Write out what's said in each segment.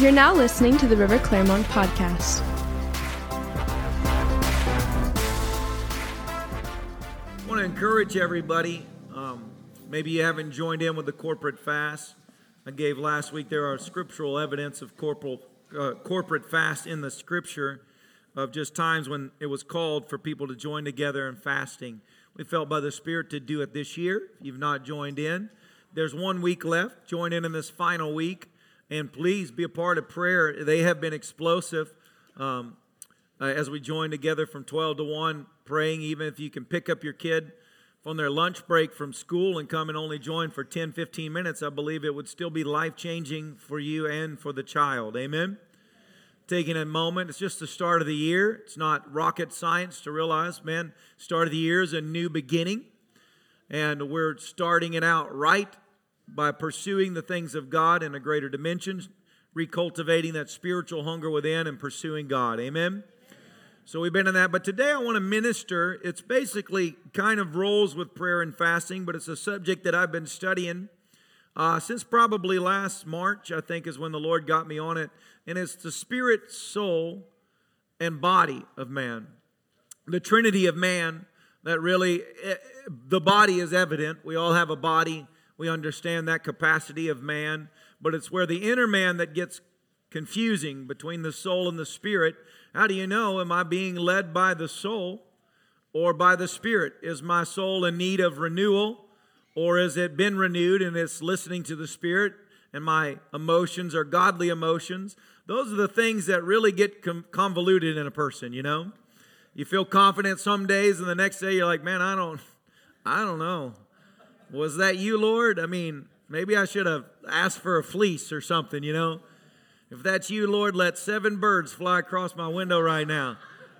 You're now listening to the River Clermont podcast. I want to encourage everybody. Um, maybe you haven't joined in with the corporate fast. I gave last week there are scriptural evidence of corporal, uh, corporate fast in the scripture of just times when it was called for people to join together in fasting. We felt by the Spirit to do it this year. If you've not joined in, there's one week left. Join in in this final week. And please be a part of prayer. They have been explosive um, uh, as we join together from 12 to 1, praying, even if you can pick up your kid from their lunch break from school and come and only join for 10, 15 minutes, I believe it would still be life changing for you and for the child. Amen? Taking a moment, it's just the start of the year. It's not rocket science to realize, man, start of the year is a new beginning. And we're starting it out right by pursuing the things of God in a greater dimension, recultivating that spiritual hunger within and pursuing God. Amen. So we've been in that, but today I want to minister. It's basically kind of rolls with prayer and fasting, but it's a subject that I've been studying uh, since probably last March, I think, is when the Lord got me on it. And it's the spirit, soul, and body of man. The Trinity of man that really, eh, the body is evident. We all have a body we understand that capacity of man, but it's where the inner man that gets confusing between the soul and the spirit. How do you know? Am I being led by the soul or by the spirit? Is my soul in need of renewal or has it been renewed and it's listening to the spirit and my emotions are godly emotions? Those are the things that really get convoluted in a person, you know? You feel confident some days and the next day you're like, "Man, I don't I don't know. Was that you, Lord? I mean, maybe I should have asked for a fleece or something, you know? If that's you, Lord, let seven birds fly across my window right now.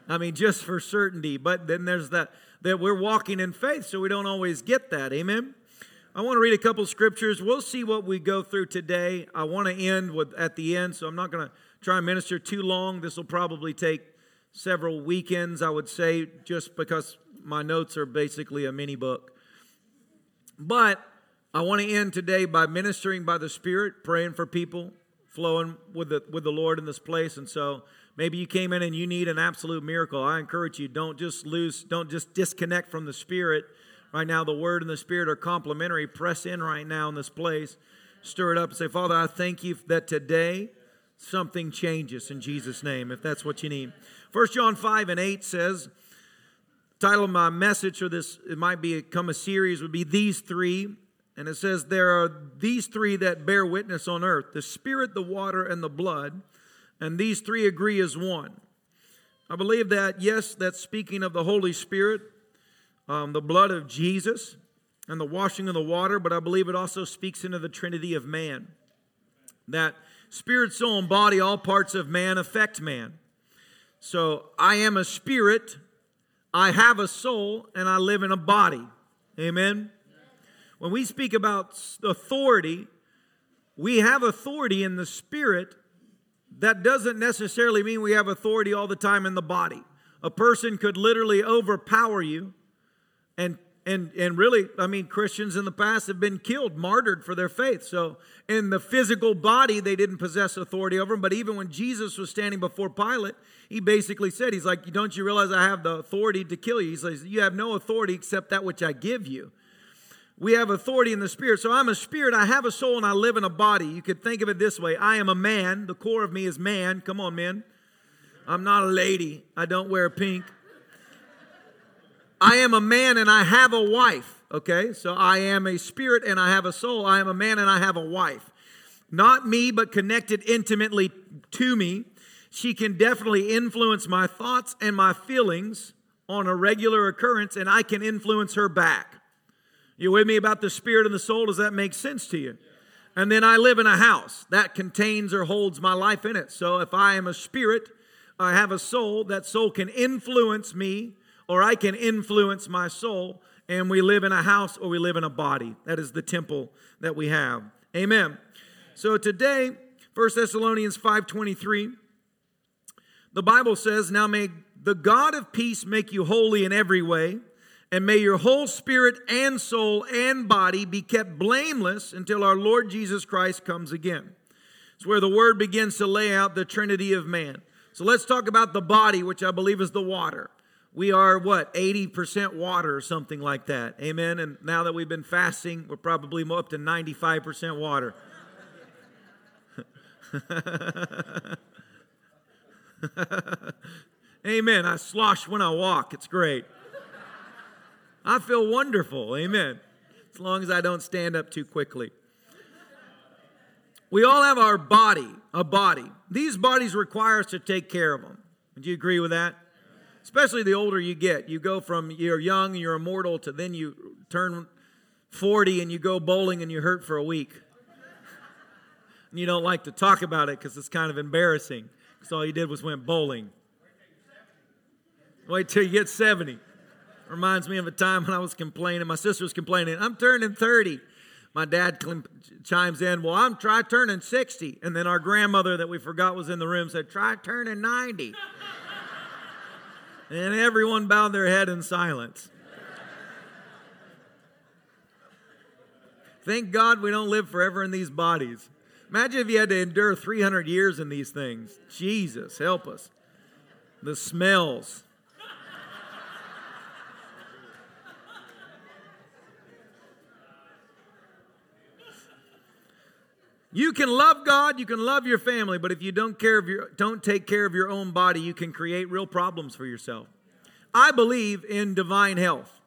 I mean, just for certainty. But then there's that, that we're walking in faith, so we don't always get that. Amen? I want to read a couple scriptures. We'll see what we go through today. I want to end with at the end, so I'm not going to try and minister too long. This will probably take several weekends, I would say, just because my notes are basically a mini book. But I want to end today by ministering by the Spirit, praying for people, flowing with the with the Lord in this place. And so maybe you came in and you need an absolute miracle. I encourage you, don't just lose, don't just disconnect from the Spirit. Right now, the Word and the Spirit are complementary. Press in right now in this place. Stir it up and say, Father, I thank you that today something changes in Jesus' name, if that's what you need. First John 5 and 8 says, title of my message or this it might become a series would be these three. And it says there are these three that bear witness on earth the spirit the water and the blood and these three agree as one. I believe that yes that's speaking of the holy spirit um, the blood of jesus and the washing of the water but i believe it also speaks into the trinity of man. That spirit soul and body all parts of man affect man. So i am a spirit I have a soul and I live in a body. Amen. When we speak about authority, we have authority in the spirit. That doesn't necessarily mean we have authority all the time in the body. A person could literally overpower you and and and really i mean christians in the past have been killed martyred for their faith. So in the physical body they didn't possess authority over them. But even when jesus was standing before pilate he basically said he's like don't you realize i have the authority to kill you? He says you have no authority except that which i give you. We have authority in the spirit. So i'm a spirit. I have a soul and i live in a body. You could think of it this way. I am a man. The core of me is man. Come on men i'm not a lady. I don't wear pink I am a man and I have a wife. Okay, so I am a spirit and I have a soul. I am a man and I have a wife. Not me, but connected intimately to me. She can definitely influence my thoughts and my feelings on a regular occurrence, and I can influence her back. You with me about the spirit and the soul? Does that make sense to you? And then I live in a house that contains or holds my life in it. So if I am a spirit, I have a soul, that soul can influence me or I can influence my soul. And we live in a house or we live in a body. That is the temple that we have. Amen. So today, 1 Thessalonians 5:23, the Bible says, "Now may the God of peace make you holy in every way, and may your whole spirit and soul and body be kept blameless until our Lord Jesus Christ comes again." It's where the Word begins to lay out the Trinity of man. So let's talk about the body, which I believe is the water. We are what, 80% water or something like that. Amen. And now that we've been fasting, we're probably up to 95% water. Amen. I slosh when I walk. It's great. I feel wonderful. Amen. As long as I don't stand up too quickly. We all have our body, a body. These bodies require us to take care of them. Would you agree with that? Especially the older you get. You go from you're young and you're immortal to then you turn 40 and you go bowling and you hurt for a week. And you don't like to talk about it because it's kind of embarrassing. Because all you did was went bowling. Wait till you get 70. Reminds me of a time when I was complaining. My sister was complaining, I'm turning 30. My dad chimes in, Well, I'm try turning 60. And then our grandmother that we forgot was in the room said, Try turning 90. And everyone bowed their head in silence. Thank God we don't live forever in these bodies. Imagine if you had to endure 300 years in these things. Jesus, help us. The smells, You can love God, you can love your family, but if you don't care of your don't take care of your own body, you can create real problems for yourself. I believe in divine health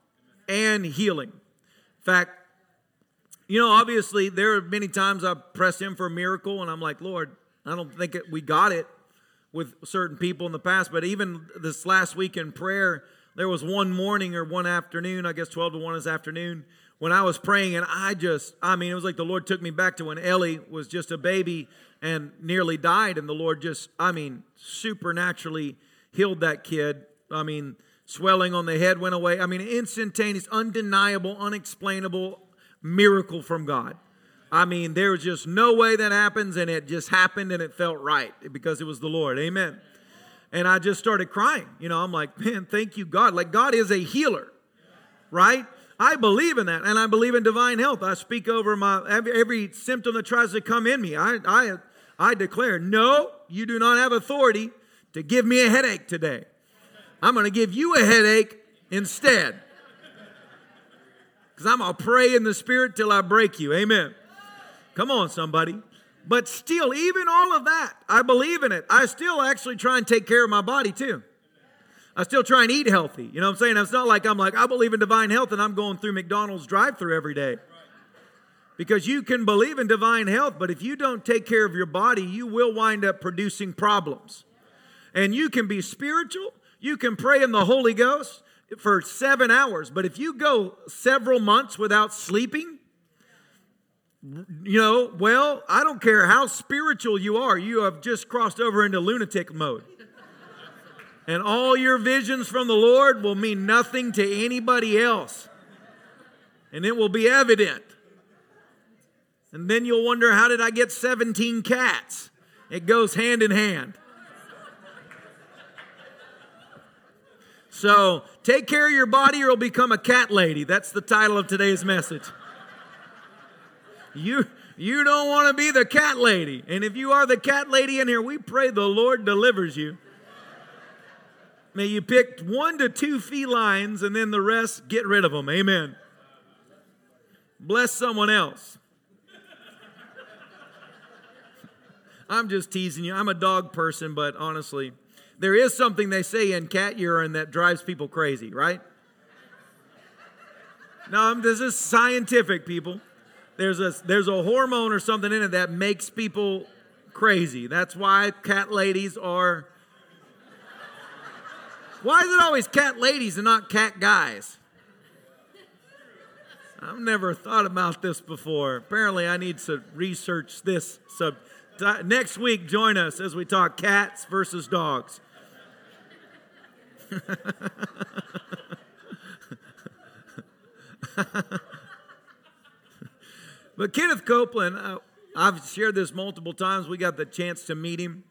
and healing. In fact, you know, obviously there are many times I've pressed in for a miracle and I'm like, Lord, I don't think it, we got it with certain people in the past, but even this last week in prayer, there was one morning or one afternoon, I guess 12 to 1 this afternoon, when I was praying, and I just, I mean, it was like the Lord took me back to when Ellie was just a baby and nearly died, and the Lord just, I mean, supernaturally healed that kid. I mean, swelling on the head went away. I mean, instantaneous, undeniable, unexplainable miracle from God. I mean, there was just no way that happens, and it just happened, and it felt right because it was the Lord. Amen. And I just started crying. You know, I'm like, man, thank you, God. Like, God is a healer, right? I believe in that, and I believe in divine health. I speak over my every, symptom that tries to come in me. I, I, I declare, no, you do not have authority to give me a headache today. I'm going to give you a headache instead. Because I'm going to pray in the spirit till I break you. Amen. Come on, somebody. But still, even all of that, I believe in it. I still actually try and take care of my body too. I still try and eat healthy. You know what I'm saying? It's not like I'm like, I believe in divine health and I'm going through McDonald's drive through every day. Because you can believe in divine health, but if you don't take care of your body, you will wind up producing problems. And you can be spiritual, you can pray in the Holy Ghost for seven hours, but if you go several months without sleeping, you know, well, I don't care how spiritual you are, you have just crossed over into lunatic mode and all your visions from the Lord will mean nothing to anybody else. And it will be evident. And then you'll wonder, how did I get 17 cats? It goes hand in hand. So take care of your body or you'll become a cat lady. That's the title of today's message. You, you don't want to be the cat lady. And if you are the cat lady in here, we pray the Lord delivers you. May you pick one to two felines and then the rest get rid of them. Amen. Bless someone else. I'm just teasing you. I'm a dog person, but honestly, there is something they say in cat urine that drives people crazy, right? No, this is scientific, people. There's a there's a hormone or something in it that makes people crazy. That's why cat ladies are why is it always cat ladies and not cat guys? I've never thought about this before. Apparently, I need to research this. So, next week, join us as we talk cats versus dogs. but Kenneth Copeland, uh, I've shared this multiple times. We got the chance to meet him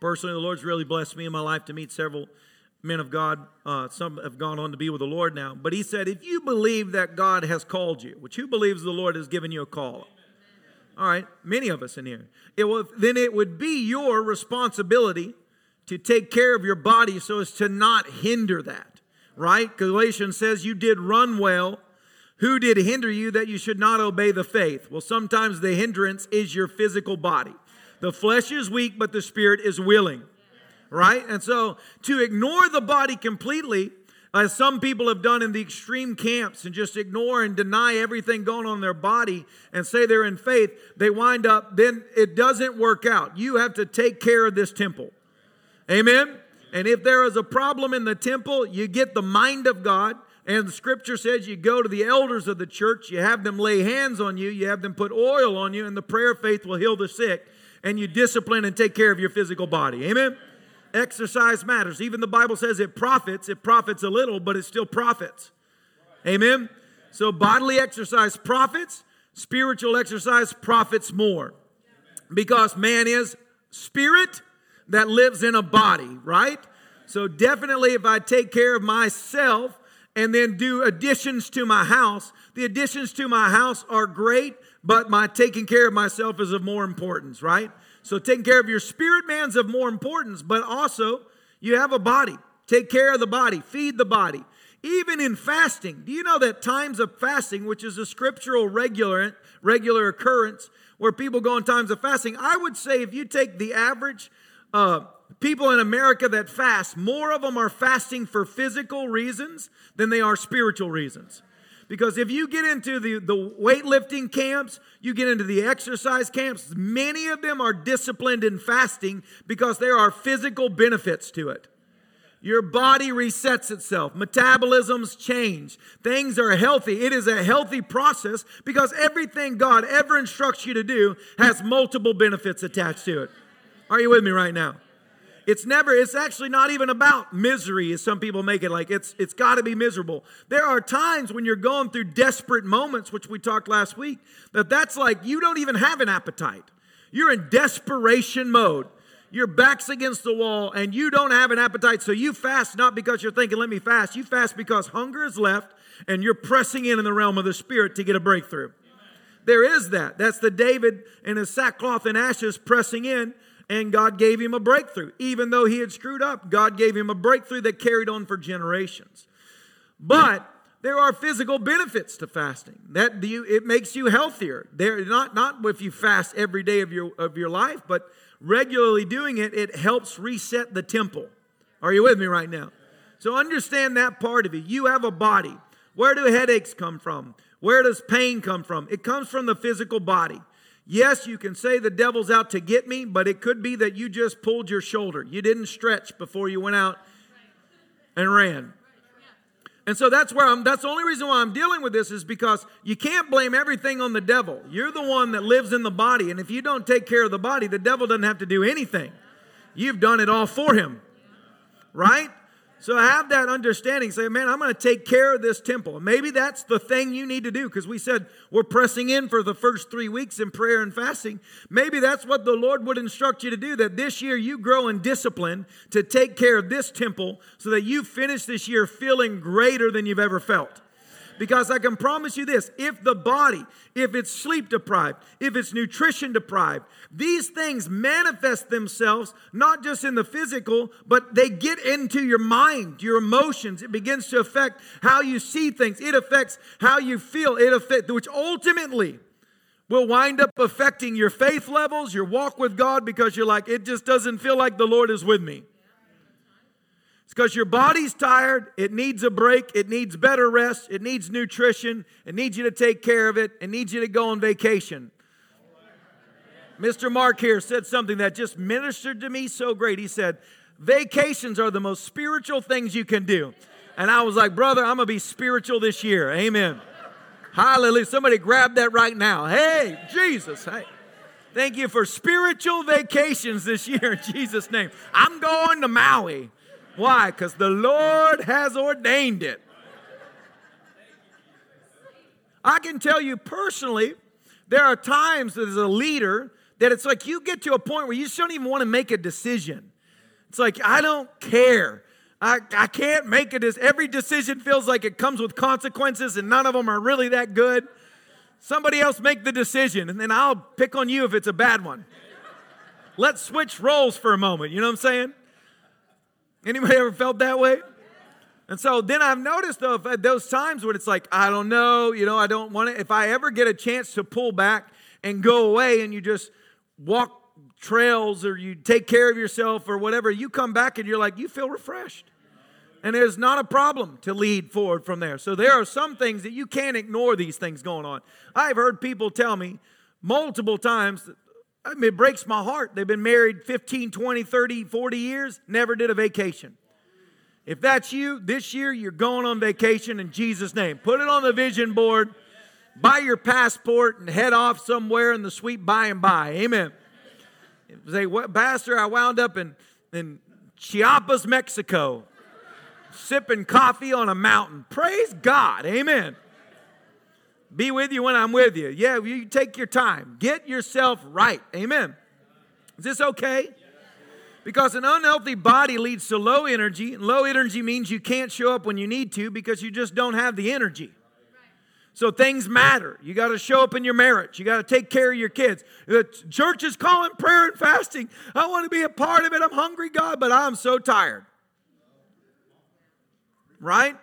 personally. The Lord's really blessed me in my life to meet several men of God, uh, some have gone on to be with the Lord now. But he said, if you believe that God has called you, which who believes the Lord has given you a call? All right, many of us in here. It will, then it would be your responsibility to take care of your body so as to not hinder that, right? Galatians says you did run well. Who did hinder you that you should not obey the faith? Well, sometimes the hindrance is your physical body. The flesh is weak, but the spirit is willing, right? And so to ignore the body completely as some people have done in the extreme camps and just ignore and deny everything going on in their body and say they're in faith, they wind up, then it doesn't work out. You have to take care of this temple. Amen? And if there is a problem in the temple, you get the mind of God. And the scripture says you go to the elders of the church, you have them lay hands on you, you have them put oil on you, and the prayer of faith will heal the sick, and you discipline and take care of your physical body. Amen? Exercise matters. Even the Bible says it profits. It profits a little, but it still profits. Amen? So bodily exercise profits, spiritual exercise profits more. Because man is spirit that lives in a body, right? So definitely if I take care of myself and then do additions to my house, the additions to my house are great, but my taking care of myself is of more importance, right? So taking care of your spirit man's of more importance, but also you have a body. Take care of the body, feed the body. Even in fasting, do you know that times of fasting, which is a scriptural regular regular occurrence where people go in times of fasting, I would say if you take the average uh, people in America that fast, more of them are fasting for physical reasons than they are spiritual reasons. Because if you get into the, the weightlifting camps, you get into the exercise camps, many of them are disciplined in fasting because there are physical benefits to it. Your body resets itself. Metabolisms change. Things are healthy. It is a healthy process because everything God ever instructs you to do has multiple benefits attached to it. Are you with me right now? It's never, it's actually not even about misery, as some people make it like it's it's gotta be miserable. There are times when you're going through desperate moments, which we talked last week, that that's like you don't even have an appetite. You're in desperation mode. Your back's against the wall and you don't have an appetite. So you fast not because you're thinking, let me fast. You fast because hunger is left and you're pressing in in the realm of the spirit to get a breakthrough. There is that. That's the David in his sackcloth and ashes pressing in and God gave him a breakthrough. Even though he had screwed up, God gave him a breakthrough that carried on for generations. But there are physical benefits to fasting. That you, it makes you healthier. There not not if you fast every day of your of your life, but regularly doing it, it helps reset the temple. Are you with me right now? So understand that part of it. You have a body. Where do headaches come from? Where does pain come from? It comes from the physical body. Yes, you can say the devil's out to get me, but it could be that you just pulled your shoulder. You didn't stretch before you went out and ran. And so that's where I'm that's the only reason why I'm dealing with this is because you can't blame everything on the devil. You're the one that lives in the body, and if you don't take care of the body, the devil doesn't have to do anything. You've done it all for him. Right? So have that understanding. Say, man, I'm going to take care of this temple. maybe that's the thing you need to do because we said we're pressing in for the first three weeks in prayer and fasting. Maybe that's what the Lord would instruct you to do that this year you grow in discipline to take care of this temple so that you finish this year feeling greater than you've ever felt. Because I can promise you this if the body, if it's sleep deprived, if it's nutrition deprived, these things manifest themselves not just in the physical, but they get into your mind, your emotions. It begins to affect how you see things, it affects how you feel, it affects, which ultimately will wind up affecting your faith levels, your walk with God, because you're like, it just doesn't feel like the Lord is with me. Because your body's tired. It needs a break. It needs better rest. It needs nutrition. It needs you to take care of it. It needs you to go on vacation. Mr. Mark here said something that just ministered to me so great. He said, Vacations are the most spiritual things you can do. And I was like, Brother, I'm going to be spiritual this year. Amen. Hallelujah. Somebody grab that right now. Hey, Jesus. Hey. Thank you for spiritual vacations this year in Jesus' name. I'm going to Maui. Why? Because the Lord has ordained it. I can tell you personally, there are times as a leader that it's like you get to a point where you just don't even want to make a decision. It's like, I don't care. I, I can't make it. As Every decision feels like it comes with consequences, and none of them are really that good. Somebody else make the decision, and then I'll pick on you if it's a bad one. Let's switch roles for a moment. You know what I'm saying? Anybody ever felt that way? And so then I've noticed though, at uh, those times when it's like, I don't know, you know, I don't want to, if I ever get a chance to pull back and go away and you just walk trails or you take care of yourself or whatever, you come back and you're like, you feel refreshed. And it's not a problem to lead forward from there. So there are some things that you can't ignore these things going on. I've heard people tell me multiple times, I mean, it breaks my heart. They've been married 15, 20, 30, 40 years, never did a vacation. If that's you, this year you're going on vacation in Jesus' name. Put it on the vision board, buy your passport, and head off somewhere in the sweet by and by. Amen. Say, what, Pastor, I wound up in, in Chiapas, Mexico, sipping coffee on a mountain. Praise God. Amen. Be with you when I'm with you. Yeah, you take your time. Get yourself right. Amen. Is this okay? Because an unhealthy body leads to low energy. And low energy means you can't show up when you need to because you just don't have the energy. So things matter. You got to show up in your marriage. You got to take care of your kids. The church is calling prayer and fasting. I want to be a part of it. I'm hungry, God, but I'm so tired. Right?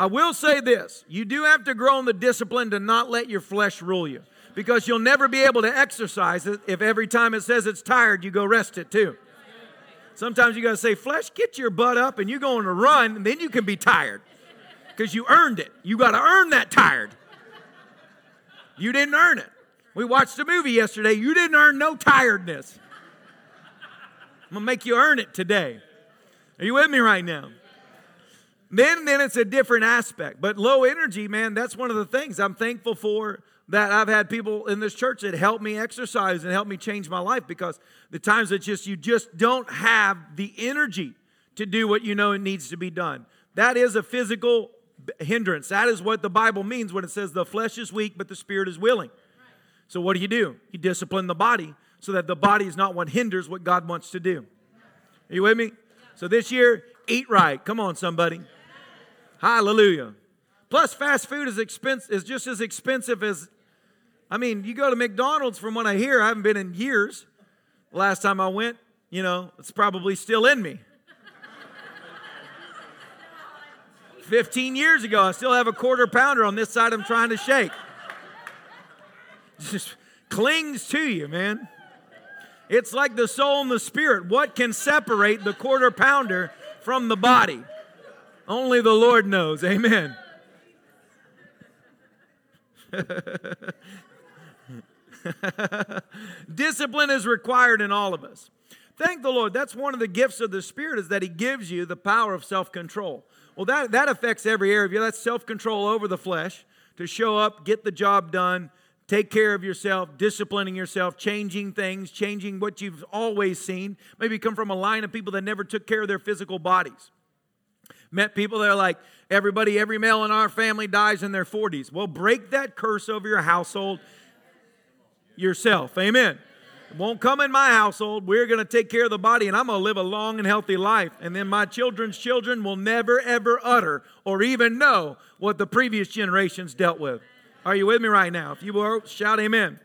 I will say this you do have to grow in the discipline to not let your flesh rule you because you'll never be able to exercise it if every time it says it's tired, you go rest it too. Sometimes you got to say, flesh, get your butt up and you're going to run, and then you can be tired because you earned it. You got to earn that tired. You didn't earn it. We watched a movie yesterday. You didn't earn no tiredness. I'm going to make you earn it today. Are you with me right now? Then, then it's a different aspect. But low energy, man, that's one of the things I'm thankful for that I've had people in this church that help me exercise and help me change my life because the times that just you just don't have the energy to do what you know it needs to be done. That is a physical hindrance. That is what the Bible means when it says the flesh is weak but the spirit is willing. So what do you do? You discipline the body so that the body is not what hinders what God wants to do. Are you with me? So this year, eat right. Come on, somebody. Hallelujah. Plus, fast food is expensive is just as expensive as I mean, you go to McDonald's from what I hear, I haven't been in years. last time I went, you know, it's probably still in me. 15 years ago, I still have a quarter pounder on this side I'm trying to shake. Just clings to you, man. It's like the soul and the spirit. What can separate the quarter pounder from the body? Only the Lord knows. Amen. Discipline is required in all of us. Thank the Lord. That's one of the gifts of the Spirit is that He gives you the power of self-control. Well, that, that affects every area of you. That's self-control over the flesh to show up, get the job done, take care of yourself, disciplining yourself, changing things, changing what you've always seen. Maybe come from a line of people that never took care of their physical bodies. Met people that are like, everybody, every male in our family dies in their 40s. Well, break that curse over your household yourself. Amen. It won't come in my household. We're going to take care of the body, and I'm going to live a long and healthy life. And then my children's children will never, ever utter or even know what the previous generations dealt with. Are you with me right now? If you will, shout amen. amen.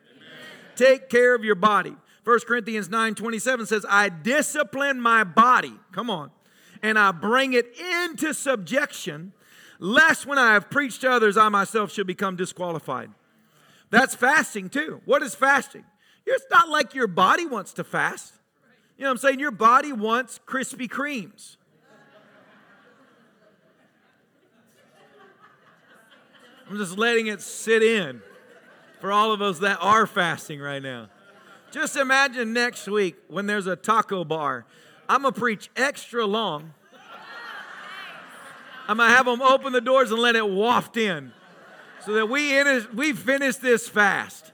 Take care of your body. 1 Corinthians 9 27 says, I discipline my body. Come on. And I bring it into subjection, lest when I have preached to others, I myself should become disqualified. That's fasting too. What is fasting? It's not like your body wants to fast. You know what I'm saying? Your body wants Krispy Kremes. I'm just letting it sit in for all of us that are fasting right now. Just imagine next week when there's a taco bar. I'm going to preach extra long. I'm going to have them open the doors and let it waft in so that we, we finish this fast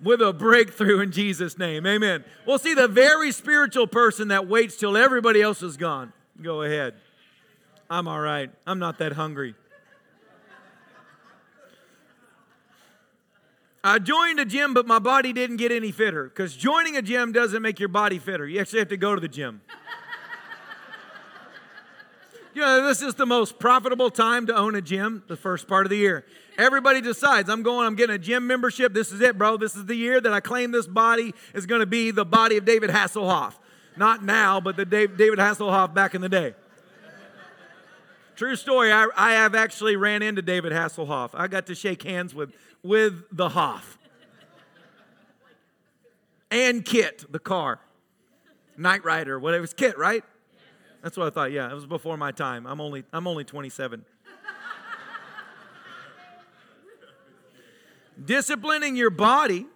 with a breakthrough in Jesus' name. Amen. We'll see the very spiritual person that waits till everybody else is gone. Go ahead. I'm all right. I'm not that hungry. I joined a gym, but my body didn't get any fitter because joining a gym doesn't make your body fitter. You actually have to go to the gym. You know, this is the most profitable time to own a gym, the first part of the year. Everybody decides, I'm going, I'm getting a gym membership. This is it, bro. This is the year that I claim this body is going to be the body of David Hasselhoff. Not now, but the David Hasselhoff back in the day. True story, I, I have actually ran into David Hasselhoff. I got to shake hands with, with the Hoff. And KITT, the car. Knight Rider, whatever. was, KITT, right? That's what I thought. Yeah, it was before my time. I'm only I'm only 27. Disciplining your body.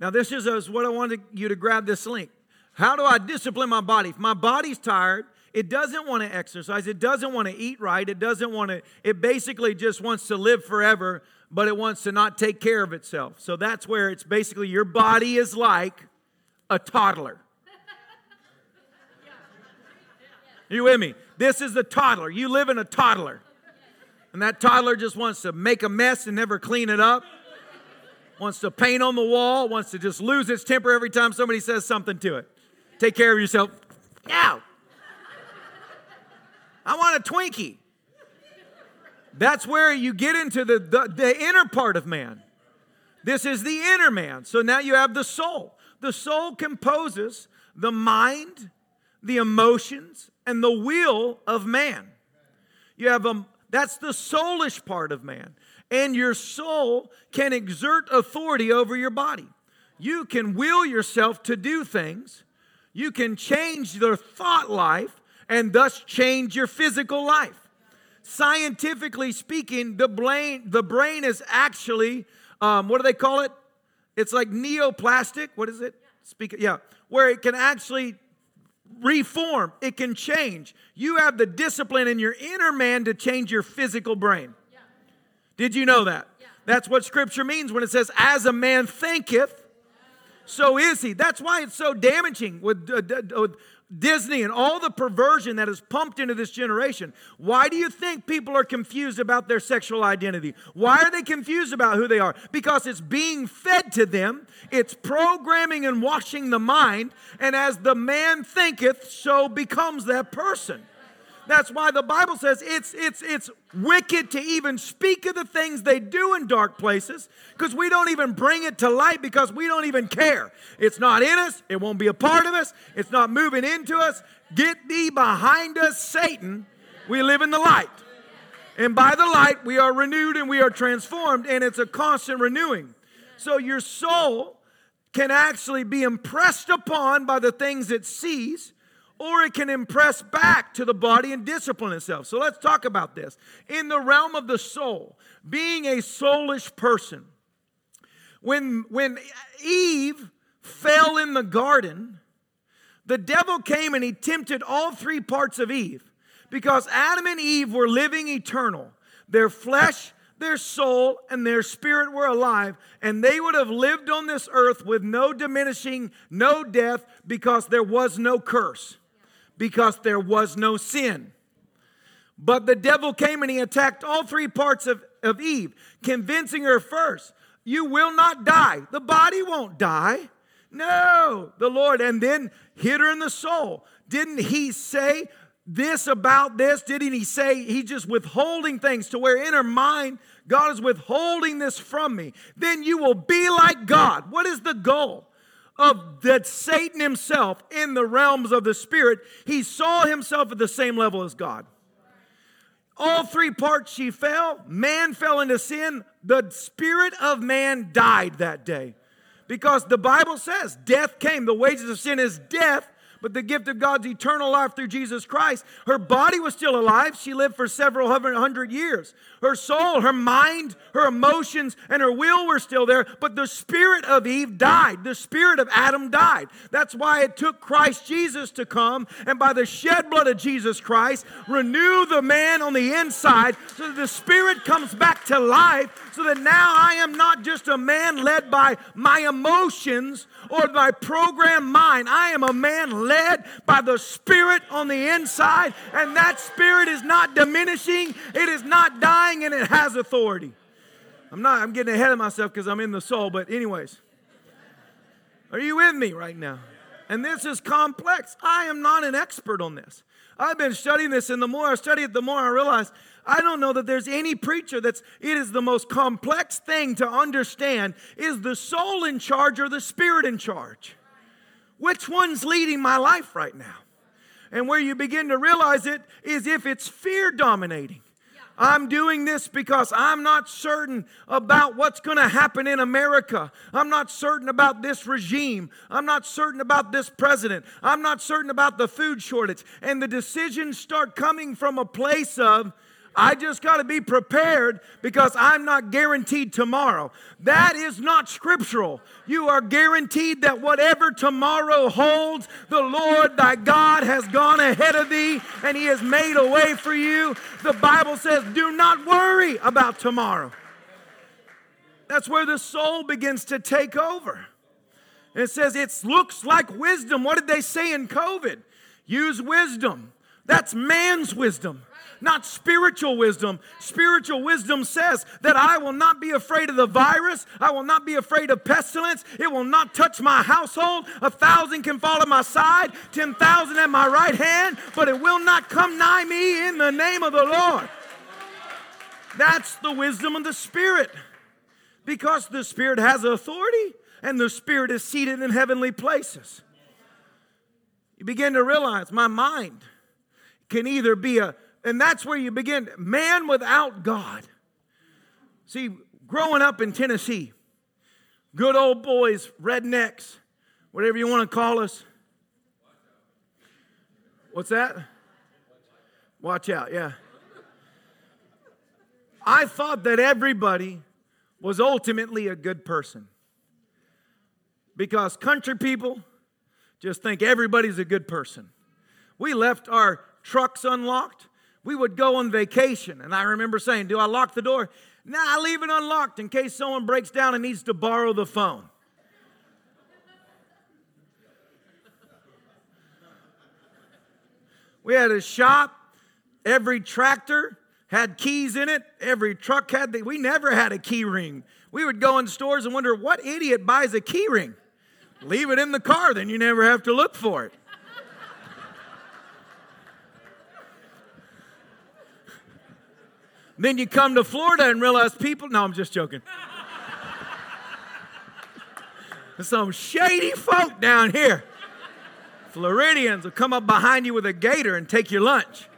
Now, this is what I wanted you to grab this link. How do I discipline my body? If my body's tired, it doesn't want to exercise, it doesn't want to eat right, it doesn't want to, it basically just wants to live forever, but it wants to not take care of itself. So that's where it's basically your body is like a toddler. You with me? This is the toddler. You live in a toddler. And that toddler just wants to make a mess and never clean it up. Wants to paint on the wall, wants to just lose its temper every time somebody says something to it. Take care of yourself. Now. I want a Twinkie. That's where you get into the, the, the inner part of man. This is the inner man. So now you have the soul. The soul composes the mind, the emotions, and the will of man. You have a that's the soulish part of man. And your soul can exert authority over your body. You can will yourself to do things. You can change your thought life and thus change your physical life. Scientifically speaking, the brain, the brain is actually, um, what do they call it? It's like neoplastic. What is it? Speak, yeah, where it can actually reform, it can change. You have the discipline in your inner man to change your physical brain. Did you know that? That's what scripture means when it says, as a man thinketh, so is he. That's why it's so damaging with, uh, with Disney and all the perversion that is pumped into this generation. Why do you think people are confused about their sexual identity? Why are they confused about who they are? Because it's being fed to them, it's programming and washing the mind, and as the man thinketh, so becomes that person. That's why the Bible says it's, it's, it's wicked to even speak of the things they do in dark places because we don't even bring it to light because we don't even care. It's not in us, it won't be a part of us, it's not moving into us. Get thee behind us, Satan. We live in the light. And by the light, we are renewed and we are transformed, and it's a constant renewing. So your soul can actually be impressed upon by the things it sees or it can impress back to the body and discipline itself. So let's talk about this. In the realm of the soul, being a soulish person, when, when Eve fell in the garden, the devil came and he tempted all three parts of Eve because Adam and Eve were living eternal. Their flesh, their soul, and their spirit were alive, and they would have lived on this earth with no diminishing, no death, because there was no curse because there was no sin. But the devil came and he attacked all three parts of, of Eve, convincing her first, You will not die. The body won't die. No, the Lord. And then hit her in the soul. Didn't he say this about this? Didn't he say he's just withholding things to where in her mind, God is withholding this from me? Then you will be like God. What is the goal? Of that Satan himself in the realms of the spirit, he saw himself at the same level as God. All three parts she fell, man fell into sin, the spirit of man died that day. Because the Bible says death came. The wages of sin is death, but the gift of God's eternal life through Jesus Christ. Her body was still alive. She lived for several hundred years. Her soul, her mind, her emotions, and her will were still there, but the spirit of Eve died. The spirit of Adam died. That's why it took Christ Jesus to come and by the shed blood of Jesus Christ, renew the man on the inside so that the spirit comes back to life, so that now I am not just a man led by my emotions or my programmed mind. I am a man led by the Spirit on the inside, and that Spirit is not diminishing, it is not dying, and it has authority. I'm not, I'm getting ahead of myself because I'm in the soul, but, anyways, are you with me right now? And this is complex. I am not an expert on this. I've been studying this, and the more I study it, the more I realize I don't know that there's any preacher that's, it is the most complex thing to understand. Is the soul in charge or the spirit in charge? Which one's leading my life right now? And where you begin to realize it is if it's fear dominating. I'm doing this because I'm not certain about what's going to happen in America. I'm not certain about this regime. I'm not certain about this president. I'm not certain about the food shortage. And the decisions start coming from a place of, I just got to be prepared because I'm not guaranteed tomorrow. That is not scriptural. You are guaranteed that whatever tomorrow holds, the Lord thy God has gone ahead of thee and he has made a way for you. The Bible says, do not worry about tomorrow. That's where the soul begins to take over. it says it looks like wisdom. What did they say in COVID? Use wisdom. That's man's wisdom not spiritual wisdom. Spiritual wisdom says that I will not be afraid of the virus. I will not be afraid of pestilence. It will not touch my household. A thousand can fall at my side, 10,000 at my right hand, but it will not come nigh me in the name of the Lord. That's the wisdom of the Spirit. Because the Spirit has authority and the Spirit is seated in heavenly places. You begin to realize my mind can either be a and that's where you begin. Man without God. See, growing up in Tennessee, good old boys, rednecks, whatever you want to call us. What's that? Watch out, yeah. I thought that everybody was ultimately a good person. Because country people just think everybody's a good person. We left our trucks unlocked we would go on vacation. And I remember saying, Do I lock the door? Nah, I leave it unlocked in case someone breaks down and needs to borrow the phone. We had a shop. Every tractor had keys in it. Every truck had the, we never had a key ring. We would go in stores and wonder what idiot buys a key ring. Leave it in the car, then you never have to look for it. Then you come to Florida and realize people, no, I'm just joking. Some shady folk down here. Floridians will come up behind you with a gator and take your lunch.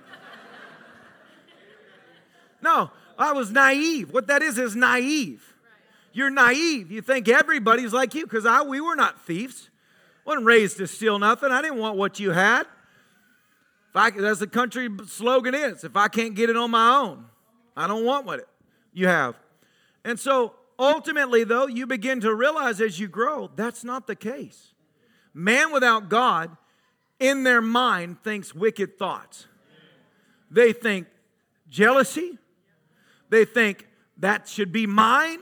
No, I was naive. What that is is naive. You're naive. You think everybody's like you because I we were not thieves. wasn't raised to steal nothing. I didn't want what you had. If I, as the country slogan is, if I can't get it on my own, I don't want what you have. And so ultimately, though, you begin to realize as you grow, that's not the case. Man without God, in their mind, thinks wicked thoughts. They think jealousy. They think that should be mine.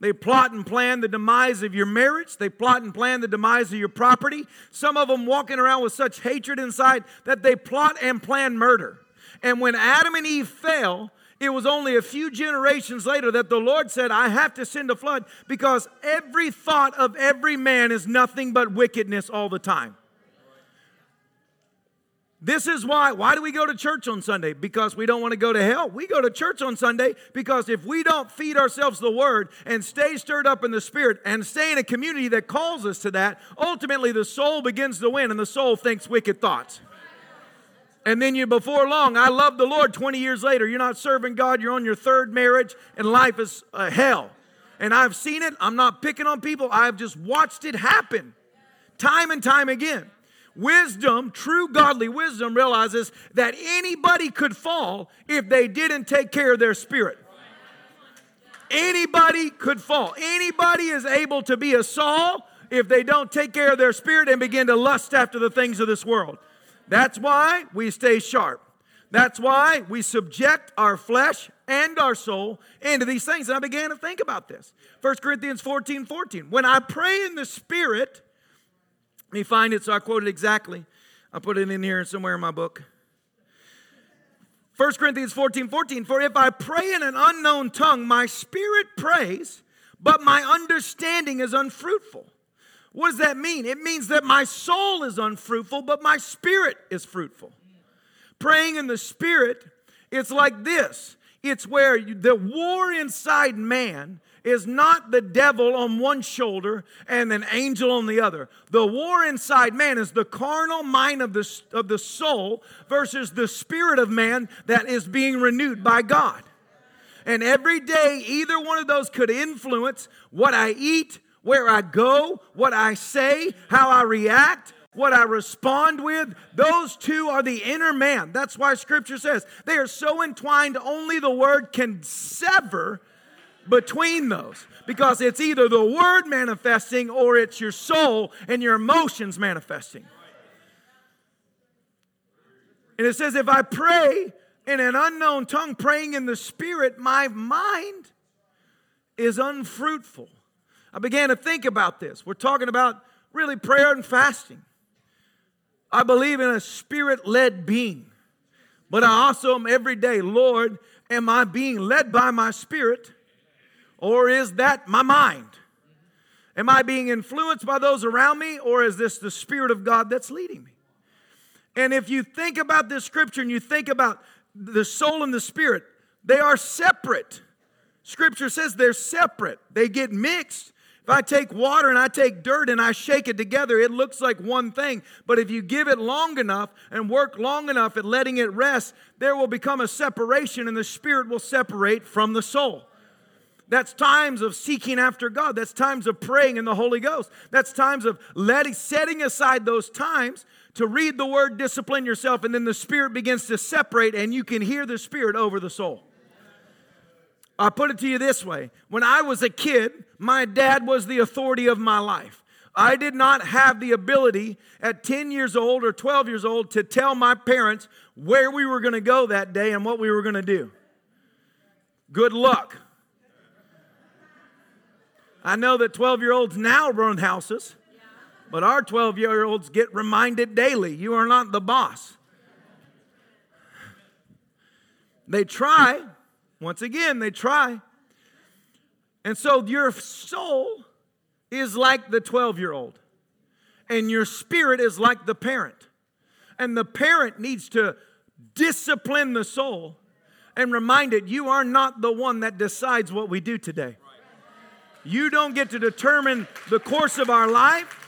They plot and plan the demise of your marriage. They plot and plan the demise of your property. Some of them walking around with such hatred inside that they plot and plan murder. And when Adam and Eve fell, it was only a few generations later that the Lord said, I have to send a flood because every thought of every man is nothing but wickedness all the time. This is why. Why do we go to church on Sunday? Because we don't want to go to hell. We go to church on Sunday because if we don't feed ourselves the word and stay stirred up in the spirit and stay in a community that calls us to that, ultimately the soul begins to win and the soul thinks wicked thoughts. And then you, before long, I love the Lord 20 years later. You're not serving God, you're on your third marriage, and life is uh, hell. And I've seen it. I'm not picking on people, I've just watched it happen time and time again. Wisdom, true godly wisdom, realizes that anybody could fall if they didn't take care of their spirit. Anybody could fall. Anybody is able to be a Saul if they don't take care of their spirit and begin to lust after the things of this world. That's why we stay sharp. That's why we subject our flesh and our soul into these things. And I began to think about this. 1 Corinthians 14 14. When I pray in the Spirit, let me find it so I quote it exactly. I put it in here somewhere in my book. 1 Corinthians 14 14. For if I pray in an unknown tongue, my spirit prays, but my understanding is unfruitful. What does that mean? It means that my soul is unfruitful, but my spirit is fruitful. praying in the Spirit, it's like this it's where you, the war inside man is not the devil on one shoulder and an angel on the other. The war inside man is the carnal mind of the, of the soul versus the spirit of man that is being renewed by God. And every day, either one of those could influence what I eat, where I go, what I say, how I react, what I respond with, those two are the inner man. That's why scripture says they are so entwined, only the word can sever between those. Because it's either the word manifesting or it's your soul and your emotions manifesting. And it says, if I pray in an unknown tongue, praying in the spirit, my mind is unfruitful. I began to think about this. We're talking about really prayer and fasting. I believe in a spirit led being, but I also am every day, Lord, am I being led by my spirit or is that my mind? Am I being influenced by those around me or is this the Spirit of God that's leading me? And if you think about this scripture and you think about the soul and the spirit, they are separate. Scripture says they're separate, they get mixed. If I take water and I take dirt and I shake it together, it looks like one thing. But if you give it long enough and work long enough at letting it rest, there will become a separation and the spirit will separate from the soul. That's times of seeking after God. That's times of praying in the Holy Ghost. That's times of letting, setting aside those times to read the word, discipline yourself, and then the Spirit begins to separate, and you can hear the Spirit over the soul. I put it to you this way when I was a kid, my dad was the authority of my life. I did not have the ability at 10 years old or 12 years old to tell my parents where we were going to go that day and what we were going to do. Good luck. I know that 12 year olds now run houses. But our 12 year olds get reminded daily you are not the boss. They try, once again, they try. And so your soul is like the 12 year old, and your spirit is like the parent. And the parent needs to discipline the soul and remind it you are not the one that decides what we do today. You don't get to determine the course of our life.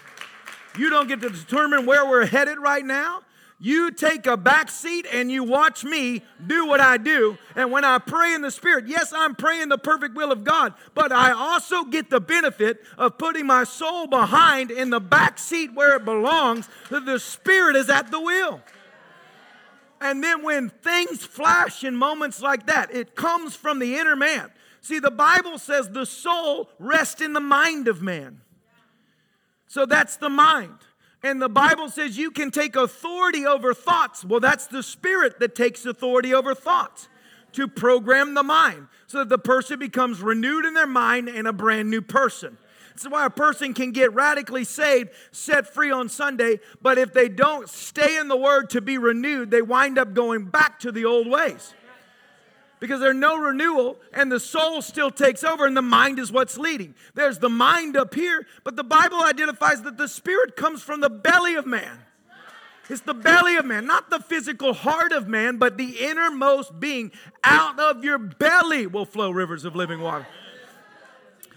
You don't get to determine where we're headed right now. You take a back seat and you watch me do what I do. And when I pray in the Spirit, yes, I'm praying the perfect will of God, but I also get the benefit of putting my soul behind in the back seat where it belongs, that the Spirit is at the wheel. And then when things flash in moments like that, it comes from the inner man. See, the Bible says the soul rests in the mind of man. So that's the mind. And the Bible says you can take authority over thoughts. Well, that's the spirit that takes authority over thoughts to program the mind so that the person becomes renewed in their mind and a brand new person. That's why a person can get radically saved, set free on Sunday, but if they don't stay in the Word to be renewed, they wind up going back to the old ways because there's no renewal and the soul still takes over and the mind is what's leading. There's the mind up here, but the Bible identifies that the spirit comes from the belly of man. It's the belly of man, not the physical heart of man, but the innermost being. Out of your belly will flow rivers of living water.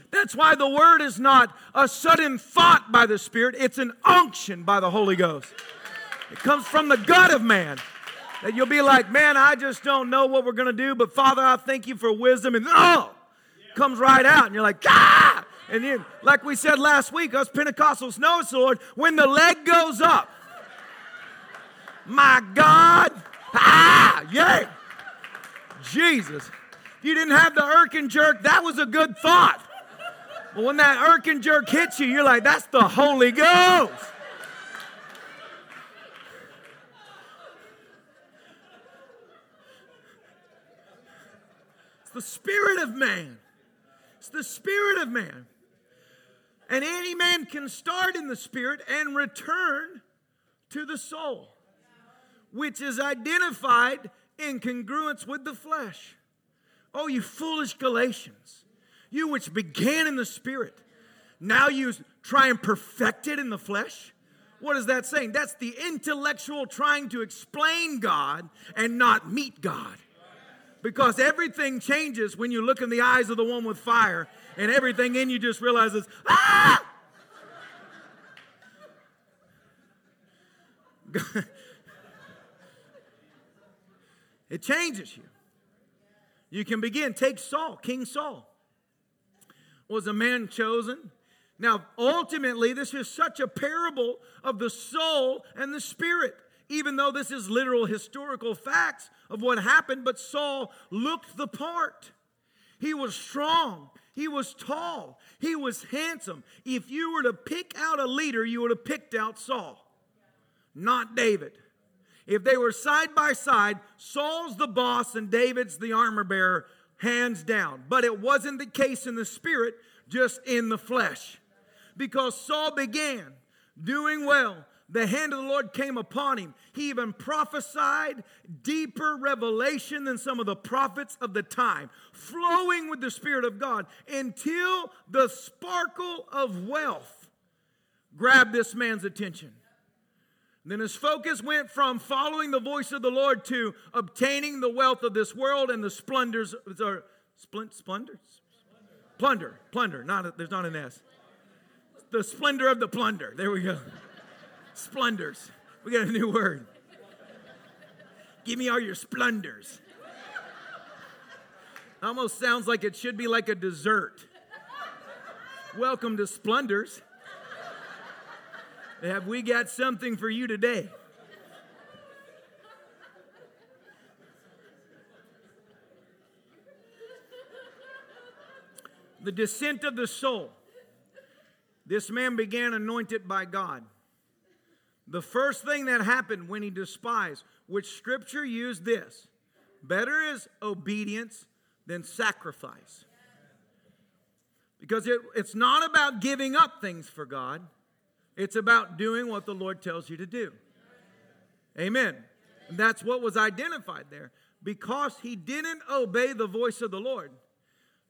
That's why the word is not a sudden thought by the Spirit, it's an unction by the Holy Ghost. It comes from the gut of man. That you'll be like, man, I just don't know what we're going to do, but Father, I thank you for wisdom. And oh, comes right out. And you're like, ah! And then, like we said last week, us it's the Lord. When the leg goes up, my God, ah, yeah. Jesus. If you didn't have the irk and jerk, that was a good thought. But when that irk and jerk hits you, you're like, that's the Holy Ghost. The spirit of man. It's the spirit of man. And any man can start in the spirit and return to the soul, which is identified in congruence with the flesh. Oh, you foolish Galatians, you which began in the spirit, now you try and perfect it in the flesh. What is that saying? That's the intellectual trying to explain God and not meet God. Because everything changes when you look in the eyes of the one with fire, and everything in you just realizes, ah! it changes you. You can begin. Take Saul, King Saul. Was a man chosen? Now, ultimately, this is such a parable of the soul and the spirit, even though this is literal historical facts of what happened. But Saul looked the part. He was strong, he was tall, he was handsome. If you were to pick out a leader, you would have picked out Saul, not David. If they were side by side, Saul's the boss and David's the armor bearer, hands down. But it wasn't the case in the spirit, just in the flesh. Because Saul began doing well, the hand of the Lord came upon him. He even prophesied deeper revelation than some of the prophets of the time, flowing with the Spirit of God until the sparkle of wealth grabbed this man's attention. Then his focus went from following the voice of the Lord to obtaining the wealth of this world and the splendors, or splendors, splendors? Plunder, plunder, not a, there's not an S. The splendor of the plunder. There we go. Splendors. We got a new word. Give me all your splendors. Almost sounds like it should be like a dessert. Welcome to Splendors. Have we got something for you today? the descent of the soul. This man began anointed by God. The first thing that happened when he despised, which scripture used this better is obedience than sacrifice. Because it, it's not about giving up things for God, it's about doing what the Lord tells you to do. Amen. And that's what was identified there. Because he didn't obey the voice of the Lord,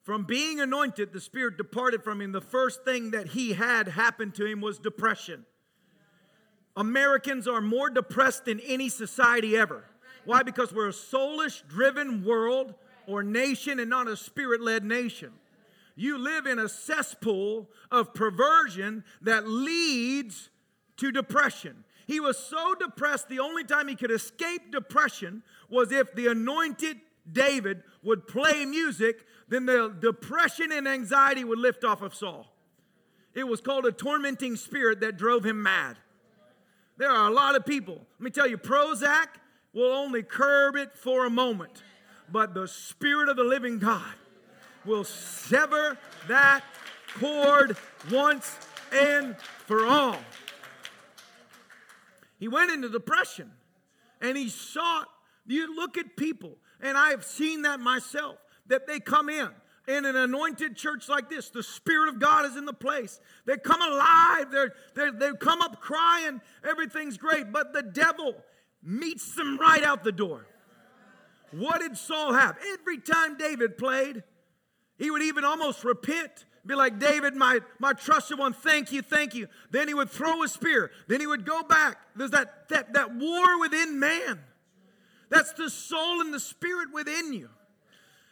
from being anointed, the Spirit departed from him. The first thing that he had happen to him was depression. Americans are more depressed than any society ever. Why? Because we're a soulish driven world or nation and not a spirit led nation you live in a cesspool of perversion that leads to depression. He was so depressed, the only time he could escape depression was if the anointed David would play music, then the depression and anxiety would lift off of Saul. It was called a tormenting spirit that drove him mad. There are a lot of people. Let me tell you, Prozac will only curb it for a moment, but the Spirit of the living God will sever that cord once and for all. He went into depression and he sought. You look at people, and I've seen that myself, that they come in in an anointed church like this, the Spirit of God is in the place. They come alive, they're, they're, they come up crying, everything's great, but the devil meets them right out the door. What did Saul have? Every time David played, he would even almost repent, be like, David, my, my trusted one, thank you, thank you. Then he would throw a spear. Then he would go back. There's that, that, that war within man. That's the soul and the spirit within you.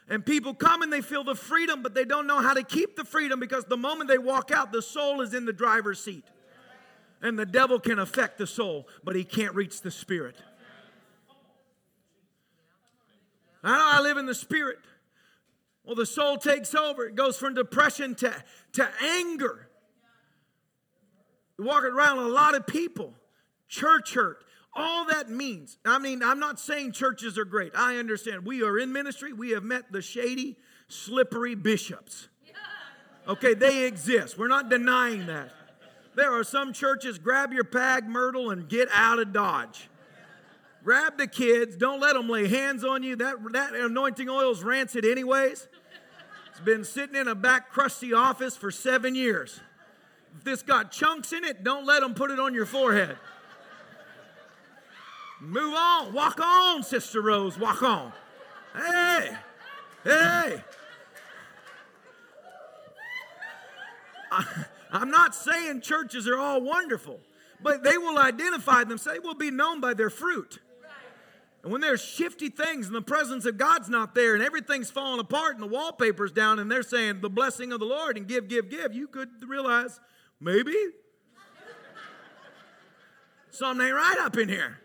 And people come and they feel the freedom, but they don't know how to keep the freedom because the moment they walk out, the soul is in the driver's seat. And the devil can affect the soul, but he can't reach the spirit. I know I live in the spirit. Well, the soul takes over. It goes from depression to, to anger. You're walking around a lot of people, church hurt. All that means, I mean, I'm not saying churches are great. I understand. We are in ministry. We have met the shady, slippery bishops. Okay, they exist. We're not denying that. There are some churches, grab your pag myrtle and get out of Dodge. Grab the kids. Don't let them lay hands on you. That, that anointing oil's rancid, anyways. It's been sitting in a back crusty office for seven years. If this got chunks in it, don't let them put it on your forehead. Move on. Walk on, Sister Rose. Walk on. Hey, hey. I'm not saying churches are all wonderful. But they will identify themselves, they will be known by their fruit. And when there's shifty things and the presence of God's not there and everything's falling apart and the wallpaper's down and they're saying the blessing of the Lord and give, give, give, you could realize maybe something ain't right up in here.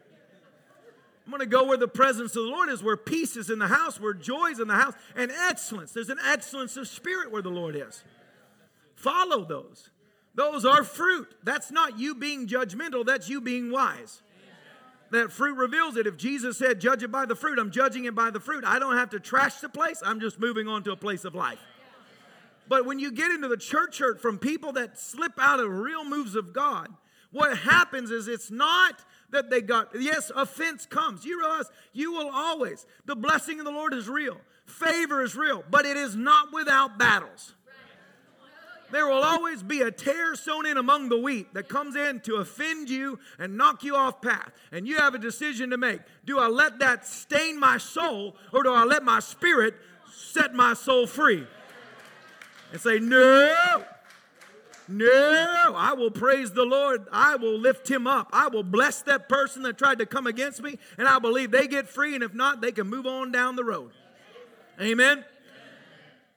I'm going to go where the presence of the Lord is, where peace is in the house, where joy is in the house, and excellence. There's an excellence of spirit where the Lord is. Follow those. Those are fruit. That's not you being judgmental, that's you being wise. That fruit reveals it. If Jesus said, judge it by the fruit, I'm judging it by the fruit. I don't have to trash the place, I'm just moving on to a place of life. But when you get into the church hurt from people that slip out of real moves of God, what happens is it's not that they got, yes, offense comes. You realize you will always, the blessing of the Lord is real, favor is real, but it is not without battles. There will always be a tare sown in among the wheat that comes in to offend you and knock you off path. And you have a decision to make. Do I let that stain my soul or do I let my spirit set my soul free? And say, No, no, I will praise the Lord. I will lift him up. I will bless that person that tried to come against me, and I believe they get free, and if not, they can move on down the road. Amen.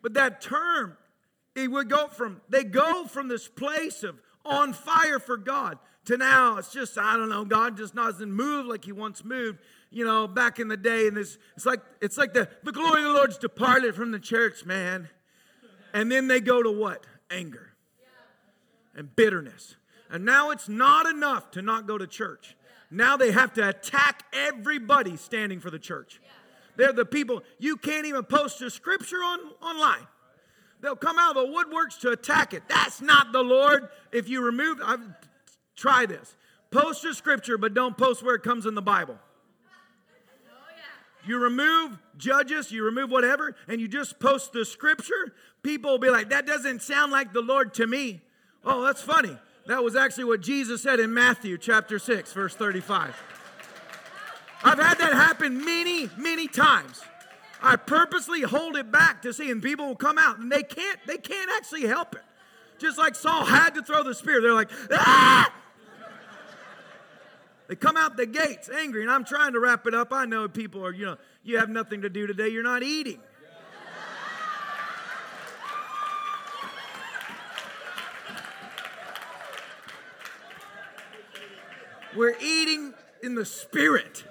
But that term it would go from, they go from this place of on fire for God to now it's just, I don't know, God just doesn't move like he once moved, you know, back in the day. And this, it's like, it's like the, the glory of the Lord's departed from the church, man. And then they go to what? Anger and bitterness. And now it's not enough to not go to church. Now they have to attack everybody standing for the church. They're the people, you can't even post a scripture on, online. They'll come out of the woodworks to attack it. That's not the Lord. If you remove, I've, try this. Post your scripture, but don't post where it comes in the Bible. You remove judges, you remove whatever, and you just post the scripture, people will be like, that doesn't sound like the Lord to me. Oh, that's funny. That was actually what Jesus said in Matthew chapter 6, verse 35. I've had that happen many, many times. I purposely hold it back to see, and people will come out, and they can't. They can't actually help it. Just like Saul had to throw the spear, they're like, ah! They come out the gates angry, and I'm trying to wrap it up. I know people are, you know, you have nothing to do today. You're not eating. We're eating in the spirit.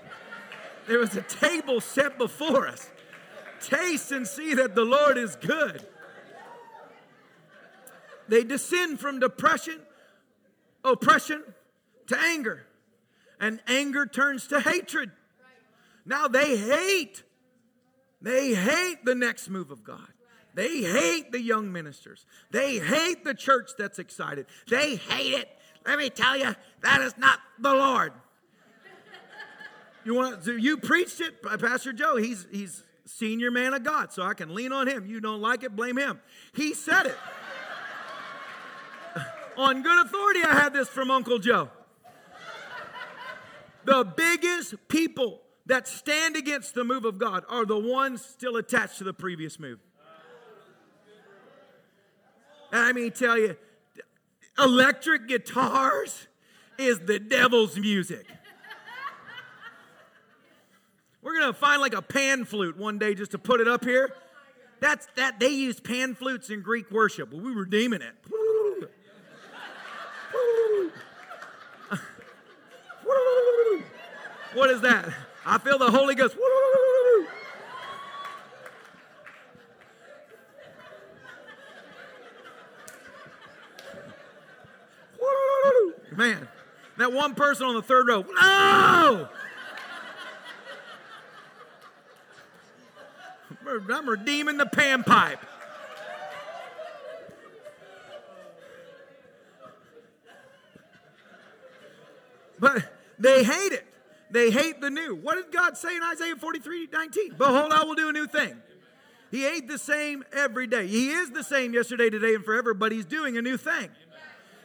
There was a table set before us. Taste and see that the Lord is good. They descend from depression, oppression, to anger. And anger turns to hatred. Now they hate. They hate the next move of God. They hate the young ministers. They hate the church that's excited. They hate it. Let me tell you, that is not the Lord. You want to, you preached it, Pastor Joe. He's he's senior man of God, so I can lean on him. You don't like it, blame him. He said it. on good authority, I had this from Uncle Joe. The biggest people that stand against the move of God are the ones still attached to the previous move. And I mean, tell you, electric guitars is the devil's music. We're gonna find like a pan flute one day just to put it up here. That's that they used pan flutes in Greek worship. Well, we were deeming it. What is that? I feel the Holy Ghost. Man, that one person on the third row. No! I'm redeeming the pan pipe. But they hate it. They hate the new. What did God say in Isaiah 43 19? Behold, I will do a new thing. He ain't the same every day. He is the same yesterday, today, and forever, but he's doing a new thing.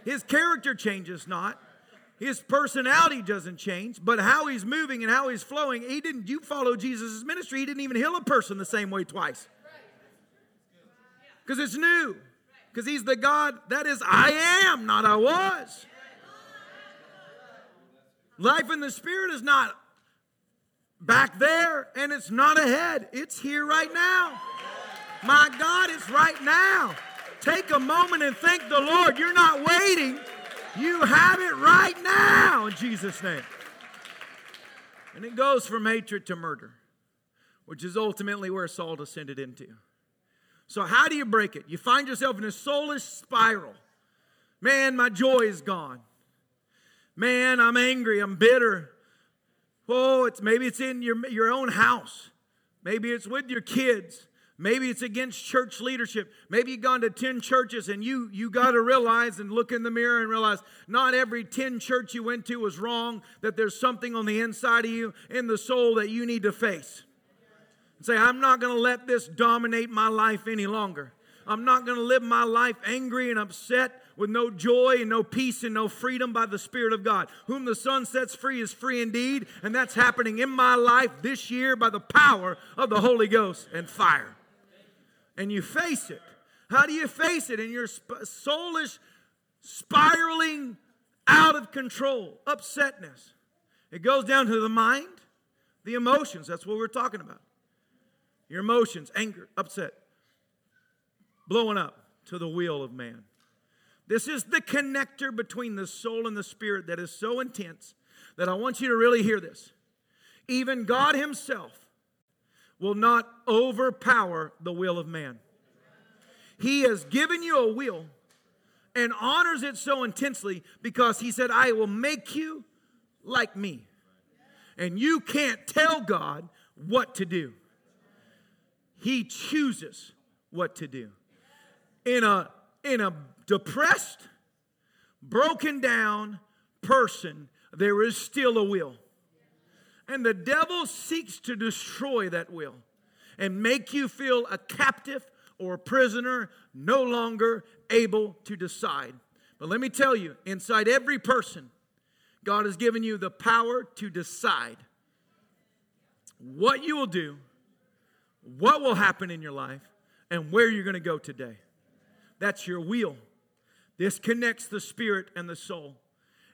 His character changes not. His personality doesn't change, but how he's moving and how he's flowing, he didn't you follow Jesus' ministry, he didn't even heal a person the same way twice. Because it's new. Because he's the God that is I am, not I was. Life in the Spirit is not back there and it's not ahead, it's here right now. My God, it's right now. Take a moment and thank the Lord. You're not waiting, you have it right now in Jesus' name. And it goes from hatred to murder, which is ultimately where Saul descended into. So, how do you break it? You find yourself in a soulless spiral. Man, my joy is gone. Man, I'm angry, I'm bitter. Oh, it's maybe it's in your, your own house. Maybe it's with your kids. Maybe it's against church leadership. Maybe you've gone to 10 churches and you, you got to realize and look in the mirror and realize not every 10 church you went to was wrong, that there's something on the inside of you, in the soul, that you need to face. And say, I'm not going to let this dominate my life any longer. I'm not going to live my life angry and upset with no joy and no peace and no freedom by the Spirit of God. Whom the Son sets free is free indeed. And that's happening in my life this year by the power of the Holy Ghost and fire and you face it. How do you face it? And your sp- soulish spiraling out of control, upsetness. It goes down to the mind, the emotions. That's what we're talking about. Your emotions, anger, upset, blowing up to the will of man. This is the connector between the soul and the spirit that is so intense that I want you to really hear this. Even God Himself will not overpower the will of man. He has given you a will and honors it so intensely because He said, I will make you like me. And you can't tell God what to do, He chooses what to do. In a, in a depressed, broken down person, there is still a will. And the devil seeks to destroy that will and make you feel a captive or a prisoner, no longer able to decide. But let me tell you, inside every person, God has given you the power to decide what you will do, what will happen in your life, and where you're going to go today. That's your wheel. This connects the spirit and the soul.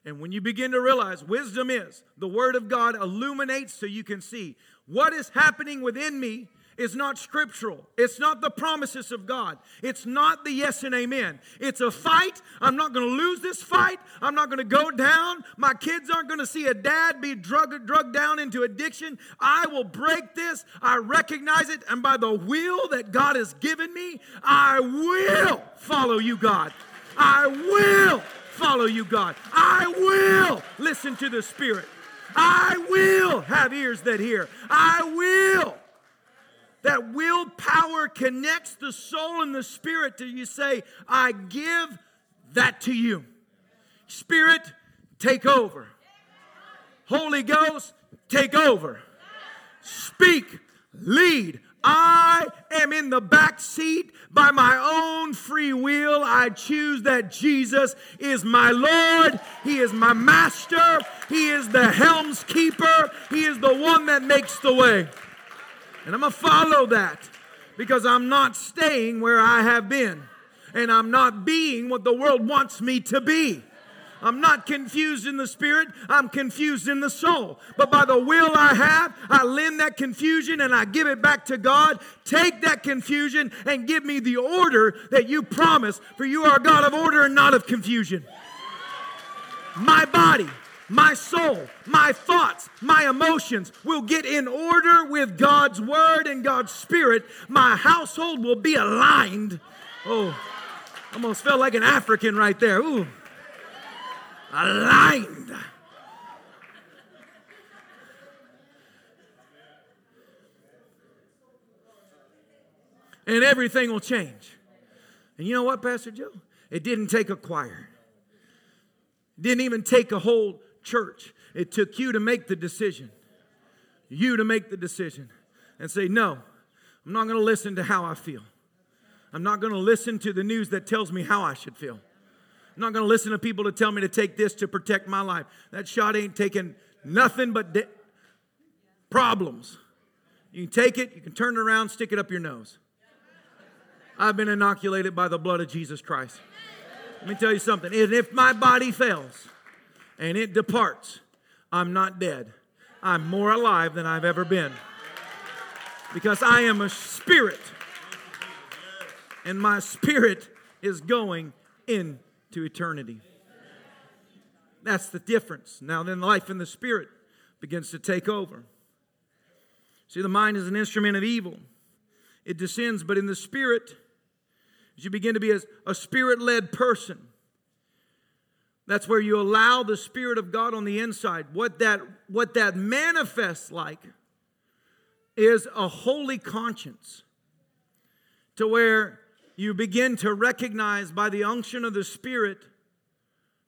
And when you begin to realize wisdom is the Word of God illuminates so you can see what is happening within me is not scriptural. It's not the promises of God. It's not the yes and amen. It's a fight. I'm not going to lose this fight. I'm not going to go down. My kids aren't going to see a dad be drug, drugged down into addiction. I will break this. I recognize it. And by the will that God has given me, I will follow you, God. I will follow you, God. I will listen to the Spirit. I will have ears that hear. I will. That willpower connects the soul and the spirit to you say, I give that to you. Spirit, take over. Holy Ghost, take over. Speak, lead, I am in the back seat by my own free will. I choose that Jesus is my Lord. He is my master. He is the helm's keeper. He is the one that makes the way. And I'm going to follow that because I'm not staying where I have been. And I'm not being what the world wants me to be. I'm not confused in the spirit, I'm confused in the soul. But by the will I have, I lend that confusion and I give it back to God. Take that confusion and give me the order that you promised, for you are a God of order and not of confusion. My body, my soul, my thoughts, my emotions will get in order with God's word and God's spirit. My household will be aligned. Oh, almost felt like an African right there. Ooh aligned. And everything will change. And you know what, Pastor Joe? It didn't take a choir. It didn't even take a whole church. It took you to make the decision. You to make the decision and say, No, I'm not going to listen to how I feel. I'm not going to listen to the news that tells me how I should feel. I'm not going to listen to people to tell me to take this to protect my life. That shot ain't taking nothing but problems. You can take it, you can turn it around, stick it up your nose. I've been inoculated by the blood of Jesus Christ. Let me tell you something. And if my body fails and it departs, I'm not dead. I'm more alive than I've ever been. Because I am a spirit. And my spirit is going into eternity. That's the difference. Now, then, life in the spirit begins to take over. See, the mind is an instrument of evil, it descends, but in the spirit, as you begin to be a, a spirit led person, that's where you allow the Spirit of God on the inside. What that, what that manifests like is a holy conscience to where you begin to recognize by the unction of the Spirit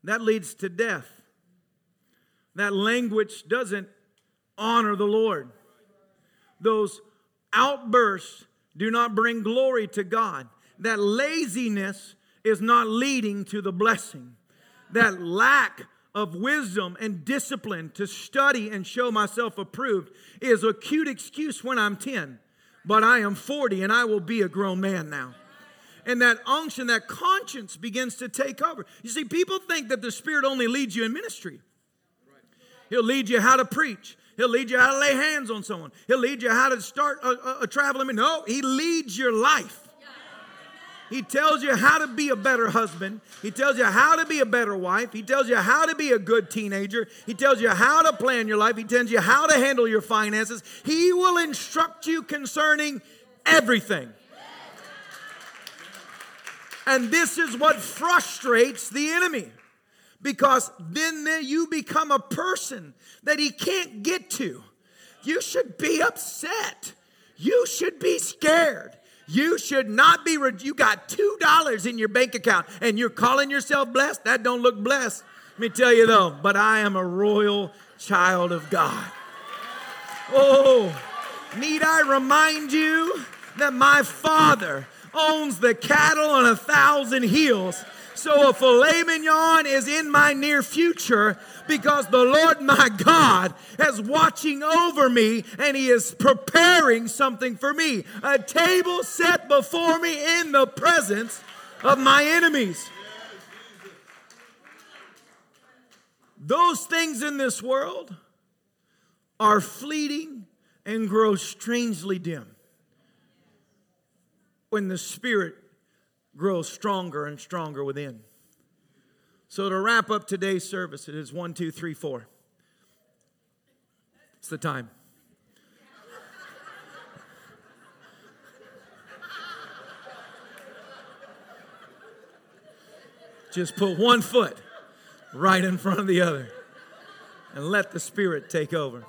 that leads to death. That language doesn't honor the Lord. Those outbursts do not bring glory to God. That laziness is not leading to the blessing that lack of wisdom and discipline to study and show myself approved is a cute excuse when I'm 10, but I am 40 and I will be a grown man now. And that unction, that conscience begins to take over. You see, people think that the Spirit only leads you in ministry. He'll lead you how to preach. He'll lead you how to lay hands on someone. He'll lead you how to start a, a, a traveling. No, he leads your life. He tells you how to be a better husband. He tells you how to be a better wife. He tells you how to be a good teenager. He tells you how to plan your life. He tells you how to handle your finances. He will instruct you concerning everything. And this is what frustrates the enemy because then you become a person that he can't get to. You should be upset. You should be scared. You should not be, you got $2 in your bank account and you're calling yourself blessed. That don't look blessed. Let me tell you though, but I am a royal child of God. Oh, need I remind you that my father owns the cattle on a thousand hills so a filet mignon is in my near future because the Lord my God is watching over me and He is preparing something for me. A table set before me in the presence of my enemies. Those things in this world are fleeting and grow strangely dim when the Spirit grows stronger and stronger within. So, to wrap up today's service, it is one, two, three, four. It's the time. Just put one foot right in front of the other and let the Spirit take over.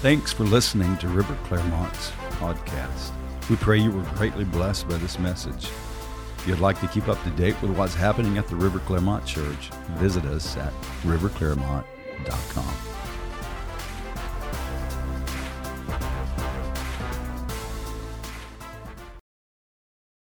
Thanks for listening to River Clermont's podcast. We pray you were greatly blessed by this message. If you'd like to keep up to date with what's happening at the River Clermont Church, visit us at riverclermont.com.